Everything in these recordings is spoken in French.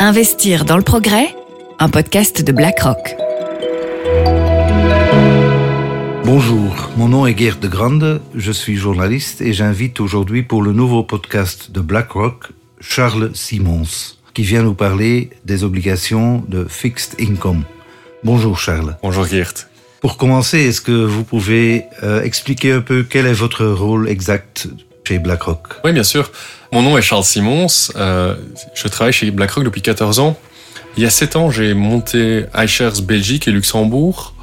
Investir dans le progrès, un podcast de BlackRock. Bonjour, mon nom est Gerd de Grande, je suis journaliste et j'invite aujourd'hui pour le nouveau podcast de BlackRock Charles Simons, qui vient nous parler des obligations de fixed income. Bonjour Charles. Bonjour Gerd. Pour commencer, est-ce que vous pouvez euh, expliquer un peu quel est votre rôle exact chez BlackRock Oui, bien sûr. Mon nom est Charles Simons. Euh, je travaille chez BlackRock depuis 14 ans. Il y a 7 ans, j'ai monté iShares Belgique et Luxembourg.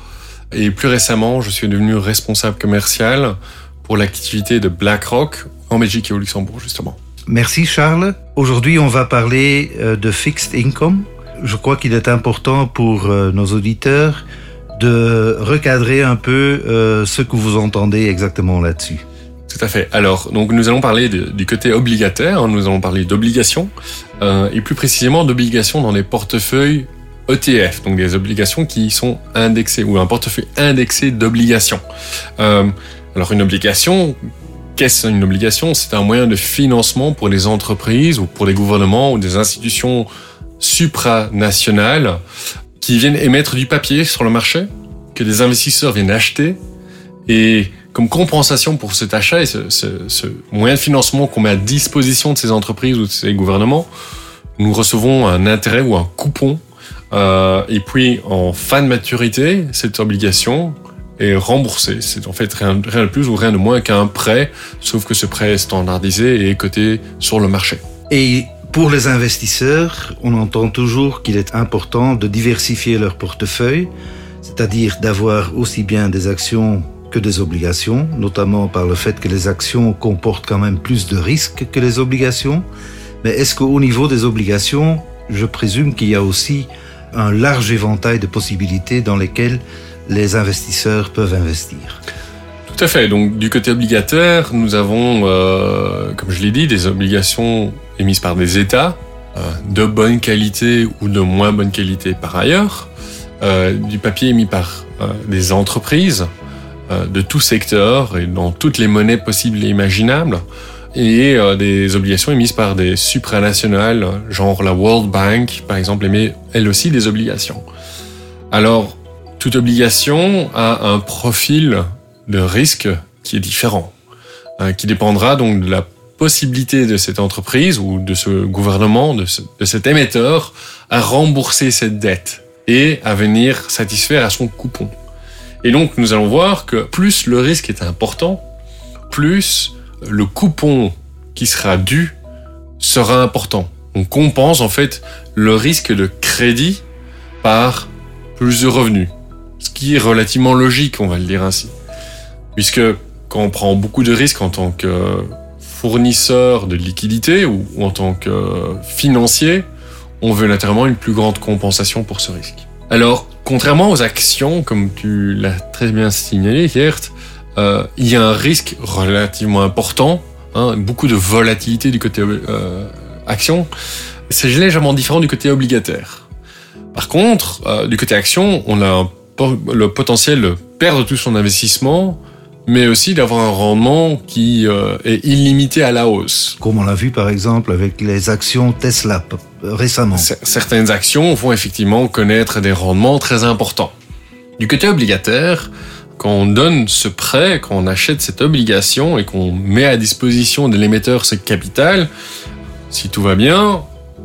Et plus récemment, je suis devenu responsable commercial pour l'activité de BlackRock en Belgique et au Luxembourg, justement. Merci Charles. Aujourd'hui, on va parler euh, de fixed income. Je crois qu'il est important pour euh, nos auditeurs de recadrer un peu ce que vous entendez exactement là-dessus. Tout à fait. Alors, donc nous allons parler du côté obligataire, hein, nous allons parler d'obligations, euh, et plus précisément d'obligations dans les portefeuilles ETF, donc des obligations qui sont indexées, ou un portefeuille indexé d'obligations. Euh, alors une obligation, qu'est-ce une obligation? C'est un moyen de financement pour les entreprises ou pour les gouvernements ou des institutions supranationales qui viennent émettre du papier sur le marché, que des investisseurs viennent acheter, et comme compensation pour cet achat et ce, moyen de financement qu'on met à disposition de ces entreprises ou de ces gouvernements, nous recevons un intérêt ou un coupon. Euh, et puis, en fin de maturité, cette obligation est remboursée. C'est en fait rien, de plus ou rien de moins qu'un prêt, sauf que ce prêt est standardisé et coté sur le marché. Et pour les investisseurs, on entend toujours qu'il est important de diversifier leur portefeuille, c'est-à-dire d'avoir aussi bien des actions que des obligations, notamment par le fait que les actions comportent quand même plus de risques que les obligations. Mais est-ce qu'au niveau des obligations, je présume qu'il y a aussi un large éventail de possibilités dans lesquelles les investisseurs peuvent investir? Tout à fait. Donc du côté obligataire, nous avons, euh, comme je l'ai dit, des obligations émises par des États euh, de bonne qualité ou de moins bonne qualité par ailleurs, euh, du papier émis par des entreprises de tout secteur et dans toutes les monnaies possibles et imaginables, et euh, des obligations émises par des supranationales, genre la World Bank, par exemple, émet elle aussi des obligations. Alors, toute obligation a un profil de risque qui est différent, hein, qui dépendra donc de la possibilité de cette entreprise ou de ce gouvernement, de, ce, de cet émetteur, à rembourser cette dette et à venir satisfaire à son coupon. Et donc nous allons voir que plus le risque est important, plus le coupon qui sera dû sera important. On compense en fait le risque de crédit par plus de revenus. Ce qui est relativement logique, on va le dire ainsi. Puisque quand on prend beaucoup de risques en tant que fournisseur de liquidité ou, en tant que financier, on veut naturellement une plus grande compensation pour ce risque. Alors, contrairement aux actions, comme tu l'as très bien signalé, Gert, euh, il y a un risque relativement important, hein, beaucoup de volatilité du côté euh, action. C'est légèrement différent du côté obligataire. Par contre, euh, du côté action, on a le potentiel de perdre tout son investissement, mais aussi d'avoir un rendement qui euh, est illimité à la hausse. Comme on l'a vu par exemple avec les actions Tesla récemment. Certaines actions vont effectivement connaître des rendements très importants. Du côté obligataire, quand on donne ce prêt, quand on achète cette obligation et qu'on met à disposition de l'émetteur ce capital, si tout va bien,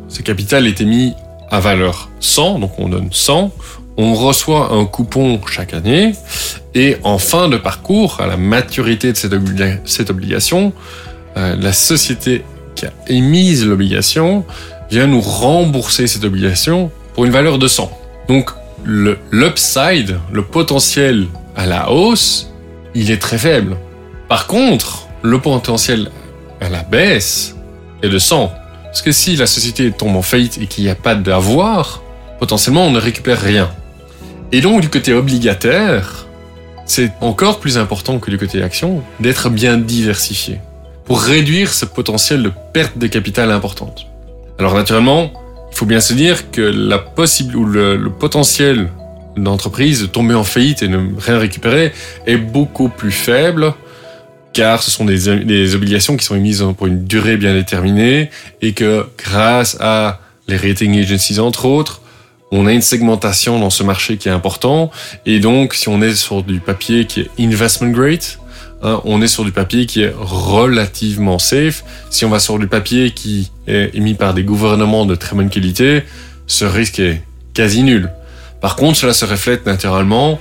ce capital est émis à valeur 100, donc on donne 100, on reçoit un coupon chaque année et en fin de parcours, à la maturité de cette, obli cette obligation, euh, la société qui a émise l'obligation vient nous rembourser cette obligation pour une valeur de 100. Donc l'upside, le, le potentiel à la hausse, il est très faible. Par contre, le potentiel à la baisse est de 100. Parce que si la société tombe en faillite et qu'il n'y a pas d'avoir, potentiellement on ne récupère rien. Et donc du côté obligataire, c'est encore plus important que du côté action d'être bien diversifié pour réduire ce potentiel de perte de capital importante. Alors naturellement, il faut bien se dire que la possible ou le, potentiel d'entreprise de tomber en faillite et ne rien récupérer est beaucoup plus faible car ce sont des, des, obligations qui sont émises pour une durée bien déterminée et que grâce à les rating agencies entre autres. On a une segmentation dans ce marché qui est important. Et donc, si on est sur du papier qui est investment grade, hein, on est sur du papier qui est relativement safe. Si on va sur du papier qui est émis par des gouvernements de très bonne qualité, ce risque est quasi nul. Par contre, cela se reflète naturellement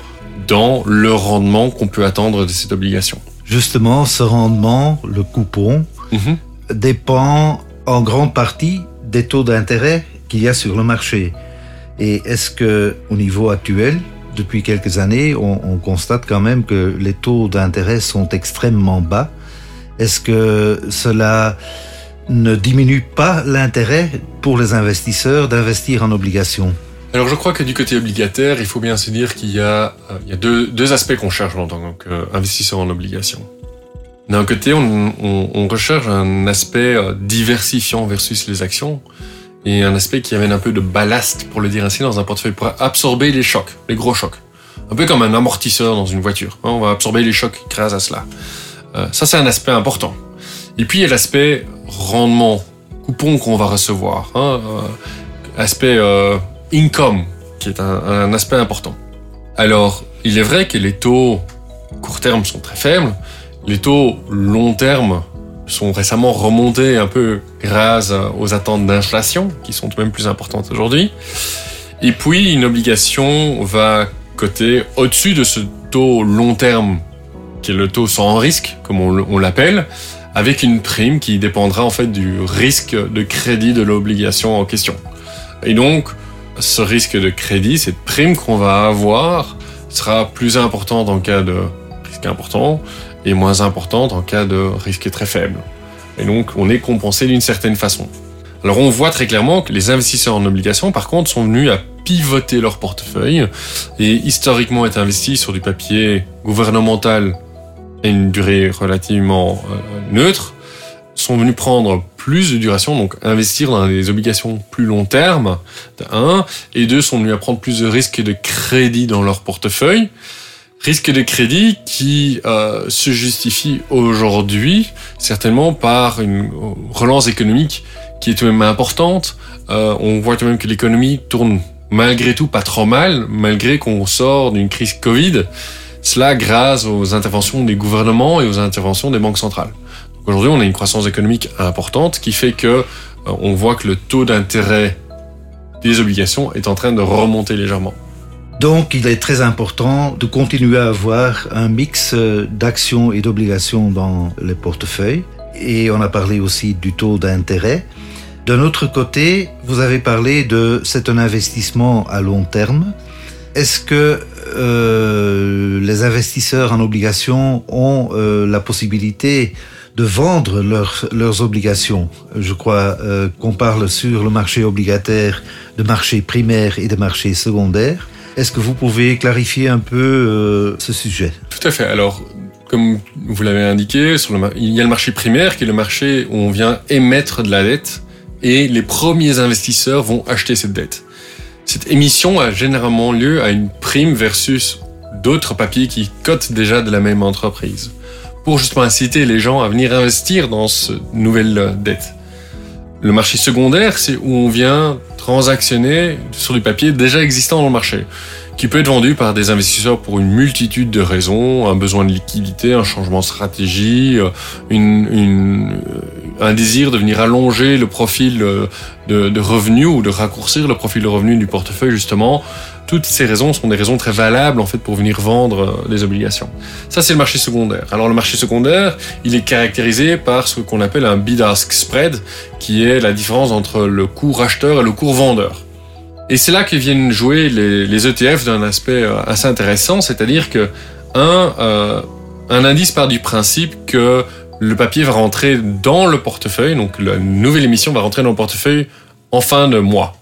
dans le rendement qu'on peut attendre de cette obligation. Justement, ce rendement, le coupon, Mhm. dépend en grande partie des taux d'intérêt qu'il y a sur le marché. Et est-ce que, au niveau actuel, depuis quelques années, on, on constate quand même que les taux d'intérêt sont extrêmement bas. Est-ce que cela ne diminue pas l'intérêt pour les investisseurs d'investir en obligations? Alors je crois que du côté obligataire, il faut bien se dire qu'il y a, euh, deux, aspects qu'on cherche en tant qu'investisseur en obligation. D'un côté, on recherche un aspect euh, diversifiant versus les actions et un aspect qui amène un peu de ballast, pour le dire ainsi, dans un portefeuille pour absorber les chocs, les gros chocs. Un peu comme un amortisseur dans une voiture. hein, on va absorber les chocs grâce à cela. Euh, ça, c'est un aspect important. Et puis, il y a l'aspect rendement, coupon qu'on va recevoir. Hein, euh, aspect euh, income, qui est un, un aspect important. Alors, il est vrai que les taux court terme sont très faibles. Les taux long terme sont récemment remontés un peu grâce aux attentes d'inflation, qui sont tout de même plus importantes aujourd'hui. Et puis, une obligation va coter au-dessus de ce taux long terme, qui est le taux sans risque, comme on, l'appelle, avec une prime qui dépendra en fait du risque de crédit de l'obligation en question. Et donc, ce risque de crédit, cette prime qu'on va avoir, sera plus importante en cas de risque important et moins importante en cas de risque très faible. Et donc, on est compensé d'une certaine façon. Alors, on voit très clairement que les investisseurs en obligations, par contre, sont venus à pivoter leur portefeuille et historiquement être investis sur du papier gouvernemental et une durée relativement euh, neutre, sont venus prendre plus de duration, donc investir dans des obligations plus long terme, un, et deux, sont venus à prendre plus de risques de crédit dans leur portefeuille. Risque de crédit qui euh, se justifie aujourd'hui certainement par une relance économique qui est tout de même importante. Euh, on voit tout de même que l'économie tourne malgré tout pas trop mal, malgré qu'on sort d'une crise Covid. Cela grâce aux interventions des gouvernements et aux interventions des banques centrales. Aujourd'hui, on a une croissance économique importante qui fait que euh, on voit que le taux d'intérêt des obligations est en train de remonter légèrement. Donc, il est très important de continuer à avoir un mix euh, d'actions et d'obligations dans les portefeuilles. Et on a parlé aussi du taux d'intérêt. D'un autre côté, vous avez parlé de c'est un investissement à long terme. Est-ce que euh, les investisseurs en obligations ont euh, la possibilité de vendre leurs, obligations? Je crois euh, qu'on parle sur le marché obligataire de marché primaire et de marché secondaire. Est-ce que vous pouvez clarifier un peu euh, ce sujet? Tout à fait. Alors, comme vous l'avez indiqué, il y a le marché primaire qui est le marché où on vient émettre de la dette et les premiers investisseurs vont acheter cette dette. Cette émission a généralement lieu à une prime versus d'autres papiers qui cotent déjà de la même entreprise pour justement inciter les gens à venir investir dans cette nouvelle dette. Le marché secondaire, c'est où on vient transactionner sur du papier déjà existant dans le marché, qui peut être vendu par des investisseurs pour une multitude de raisons, un besoin de liquidité, un changement de stratégie, une, une, un désir de venir allonger le profil de, de revenus ou de raccourcir le profil de revenus du portefeuille justement. Toutes ces raisons sont des raisons très valables en fait pour venir vendre des obligations. Ça c'est le marché secondaire. Alors le marché secondaire, il est caractérisé par ce qu'on appelle un bid-ask spread, qui est la différence entre le cours acheteur et le cours vendeur. Et c'est là que viennent jouer les, ETF d'un aspect assez intéressant, c'est-à-dire que un, euh, un indice part du principe que le papier va rentrer dans le portefeuille, donc la nouvelle émission va rentrer dans le portefeuille en fin de mois.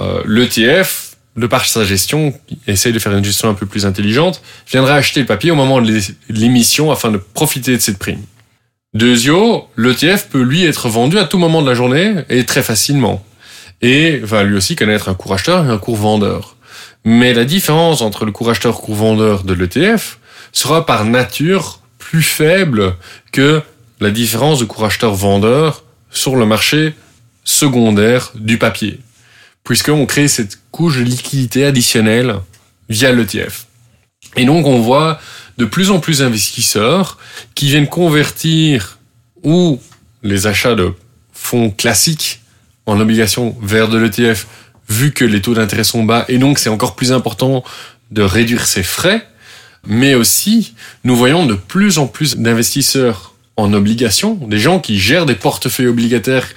Euh, L'ETF, de par sa gestion, qui essaye de faire une gestion un peu plus intelligente, viendra acheter le papier au moment de l'émission afin de profiter de cette prime. Deuxio, l'ETF peut lui être vendu à tout moment de la journée et très facilement. Et va lui aussi connaître un cours acheteur et un cours vendeur. Mais la différence entre le cours acheteur cours vendeur de l'ETF sera par nature plus faible que la différence de cours acheteur-vendeur sur le marché secondaire du papier, puisqu'on crée cette couche de liquidité additionnelle via l'ETF. Et donc on voit de plus en plus d'investisseurs qui viennent convertir ou les achats de fonds classiques en obligations vers de l'ETF vu que les taux d'intérêt sont bas et donc c'est encore plus important de réduire ses frais. Mais aussi, nous voyons de plus en plus d'investisseurs en obligations, des gens qui gèrent des portefeuilles obligataires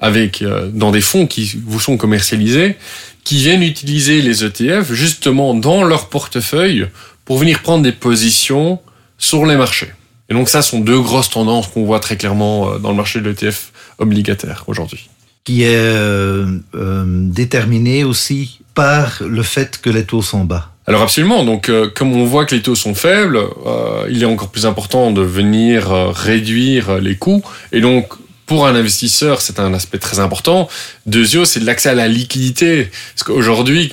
avec euh, dans des fonds qui vous sont commercialisés, qui viennent utiliser les ETF justement dans leur portefeuille pour venir prendre des positions sur les marchés. Et donc ça sont deux grosses tendances qu'on voit très clairement euh, dans le marché de l'ETF obligataire aujourd'hui. Qui est euh, euh, déterminé aussi par le fait que les taux sont bas. Alors absolument. Donc, euh, comme on voit que les taux sont faibles, euh, il est encore plus important de venir euh, réduire les coûts. Et donc, pour un investisseur, c'est un aspect très important. Deuxièmement, c'est de l'accès à la liquidité. Parce qu'aujourd'hui,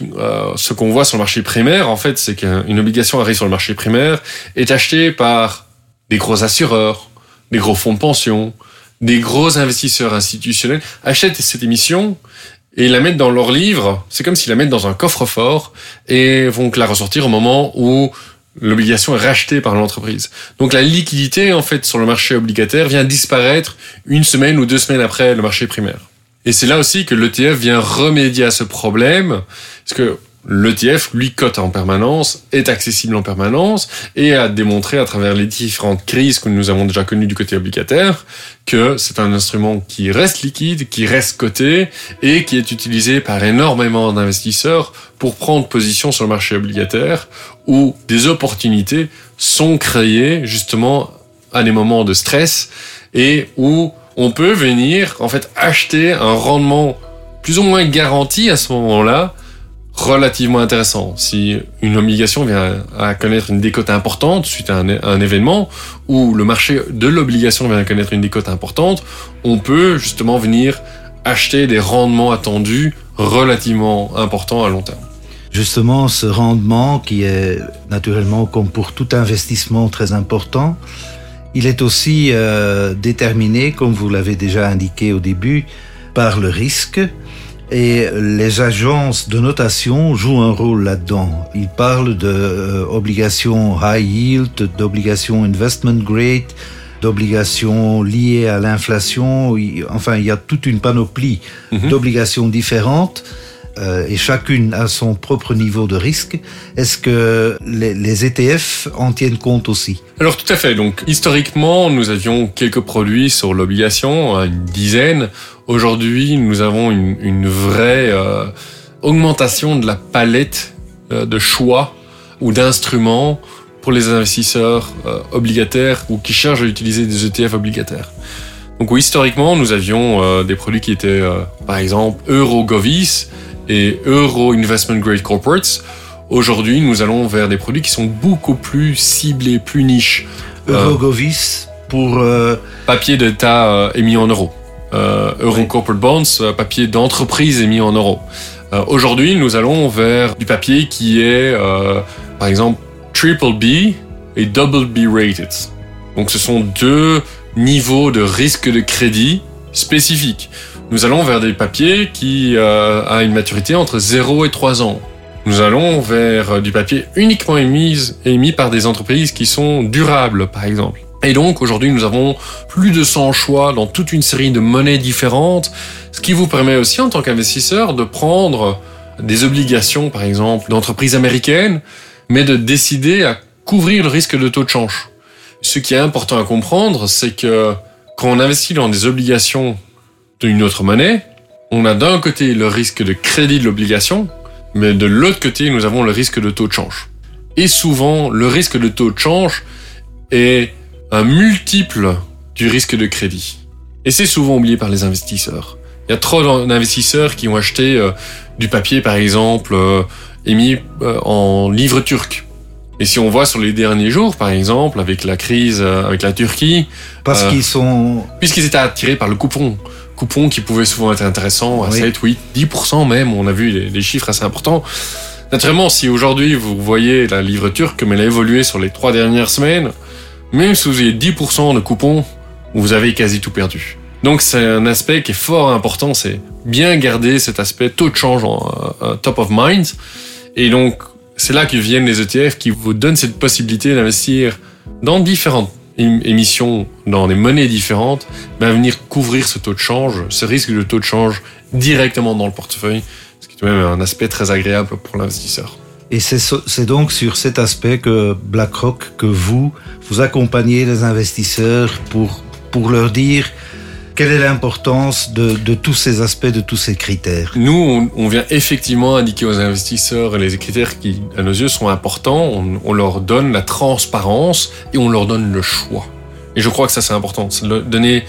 ce qu'on voit sur le marché primaire, en fait, c'est qu'une obligation arrive sur le marché primaire est achetée par des gros assureurs, des gros fonds de pension, des gros investisseurs institutionnels achètent cette émission et la mettent dans leur livre. C'est comme s'ils la mettent dans un coffre-fort et vont la ressortir au moment où l'obligation est rachetée par l'entreprise. Donc la liquidité, en fait, sur le marché obligataire vient disparaître une semaine ou deux semaines après le marché primaire. Et c'est là aussi que l'ETF vient remédier à ce problème, parce que l'ETF, lui, cote en permanence, est accessible en permanence et a démontré à travers les différentes crises que nous avons déjà connues du côté obligataire que c'est un instrument qui reste liquide, qui reste coté et qui est utilisé par énormément d'investisseurs pour prendre position sur le marché obligataire où des opportunités sont créées justement à des moments de stress et où on peut venir en fait acheter un rendement plus ou moins garanti à ce moment-là relativement intéressant. Si une obligation vient à connaître une décote importante suite à un, événement, ou le marché de l'obligation vient à connaître une décote importante, on peut justement venir acheter des rendements attendus relativement importants à long terme. Justement, ce rendement qui est naturellement, comme pour tout investissement, très important, il est aussi euh, déterminé, comme vous l'avez déjà indiqué au début, par le risque et les agences de notation jouent un rôle là-dedans. Ils parlent d'obligations euh, high yield, d'obligations investment grade, d'obligations liées à l'inflation. Enfin, il y a toute une panoplie mhm. d'obligations différentes. Euh, et chacune a son propre niveau de risque. Est-ce que les, les, ETF en tiennent compte aussi? Alors tout à fait. Donc historiquement, nous avions quelques produits sur l'obligation, une dizaine. Aujourd'hui, nous avons une, une vraie euh, augmentation de la palette euh, de choix ou d'instruments pour les investisseurs euh, obligataires ou qui cherchent à utiliser des ETF obligataires. Donc historiquement, nous avions des produits qui étaient, par exemple, Euro Govis et Euro Investment Grade Corporates. Aujourd'hui, nous allons vers des produits qui sont beaucoup plus ciblés, plus niches. Euro Govis pour... Papier d'État émis en euros euh, Euro Corporate Bonds, euh, papier d'entreprise émis en euros. Euh, aujourd'hui, nous allons vers du papier qui est, euh, par exemple, triple B et double B rated. Donc, ce sont deux niveaux de risque de crédit spécifiques. Nous allons vers des papiers qui euh, a une maturité entre 0 et 3 ans. Nous allons vers du papier uniquement émis, émis par des entreprises qui sont durables, par exemple. Et donc aujourd'hui nous avons plus de 100 choix dans toute une série de monnaies différentes, ce qui vous permet aussi en tant qu'investisseur de prendre des obligations par exemple d'entreprises américaines, mais de décider à couvrir le risque de taux de change. Ce qui est important à comprendre, c'est que quand on investit dans des obligations d'une autre monnaie, on a d'un côté le risque de crédit de l'obligation, mais de l'autre côté nous avons le risque de taux de change. Et souvent le risque de taux de change est un multiple du risque de crédit. Et c'est souvent oublié par les investisseurs. Il y a trop d'investisseurs qui ont acheté euh, du papier, par exemple, euh, émis euh, en livres turcs. Et si on voit sur les derniers jours, par exemple, avec la crise avec la Turquie, parce qu'ils sont, puisqu'ils étaient attirés par le coupon, coupon qui pouvait souvent être intéressant à 7, 8, 10% même. On a vu des, chiffres assez importants. Naturellement, si aujourd'hui vous voyez la livre turque, comme elle a évolué sur les trois dernières semaines, même si vous avez 10% de coupons, vous avez quasi tout perdu. Donc c'est un aspect qui est fort important, c'est bien garder cet aspect taux de change en euh, top of mind. Et donc c'est là que viennent les ETF qui vous donnent cette possibilité d'investir dans différentes émissions, dans des monnaies différentes, ben venir couvrir ce taux de change, ce risque de taux de change directement dans le portefeuille, ce qui est même un aspect très agréable pour l'investisseur. Et c'est donc sur cet aspect que BlackRock, que vous, vous accompagnez les investisseurs pour, pour leur dire quelle est l'importance de, tous ces aspects, de tous ces critères? Nous, on, vient effectivement indiquer aux investisseurs les critères qui, à nos yeux, sont importants. On, leur donne la transparence et on leur donne le choix. Et je crois que ça, c'est important. Donner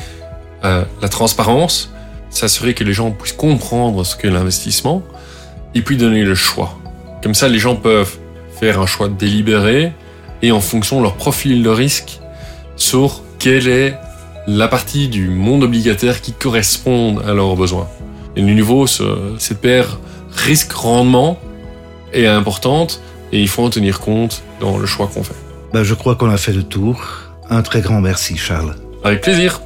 euh, la transparence, s'assurer que les gens puissent comprendre ce qu'est l'investissement, et puis donner le choix. Comme ça, les gens peuvent faire un choix délibéré et en fonction de leur profil de risque sur quelle est la partie du monde obligataire qui correspond à leurs besoins. Et de nouveau, ce, cette paire risque-rendement est importante et il faut en tenir compte dans le choix qu'on fait. Ben, je crois qu'on a fait le tour. Un très grand merci, Charles. Avec plaisir.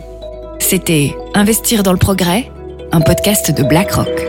C'était Investir dans le progrès, un podcast de BlackRock.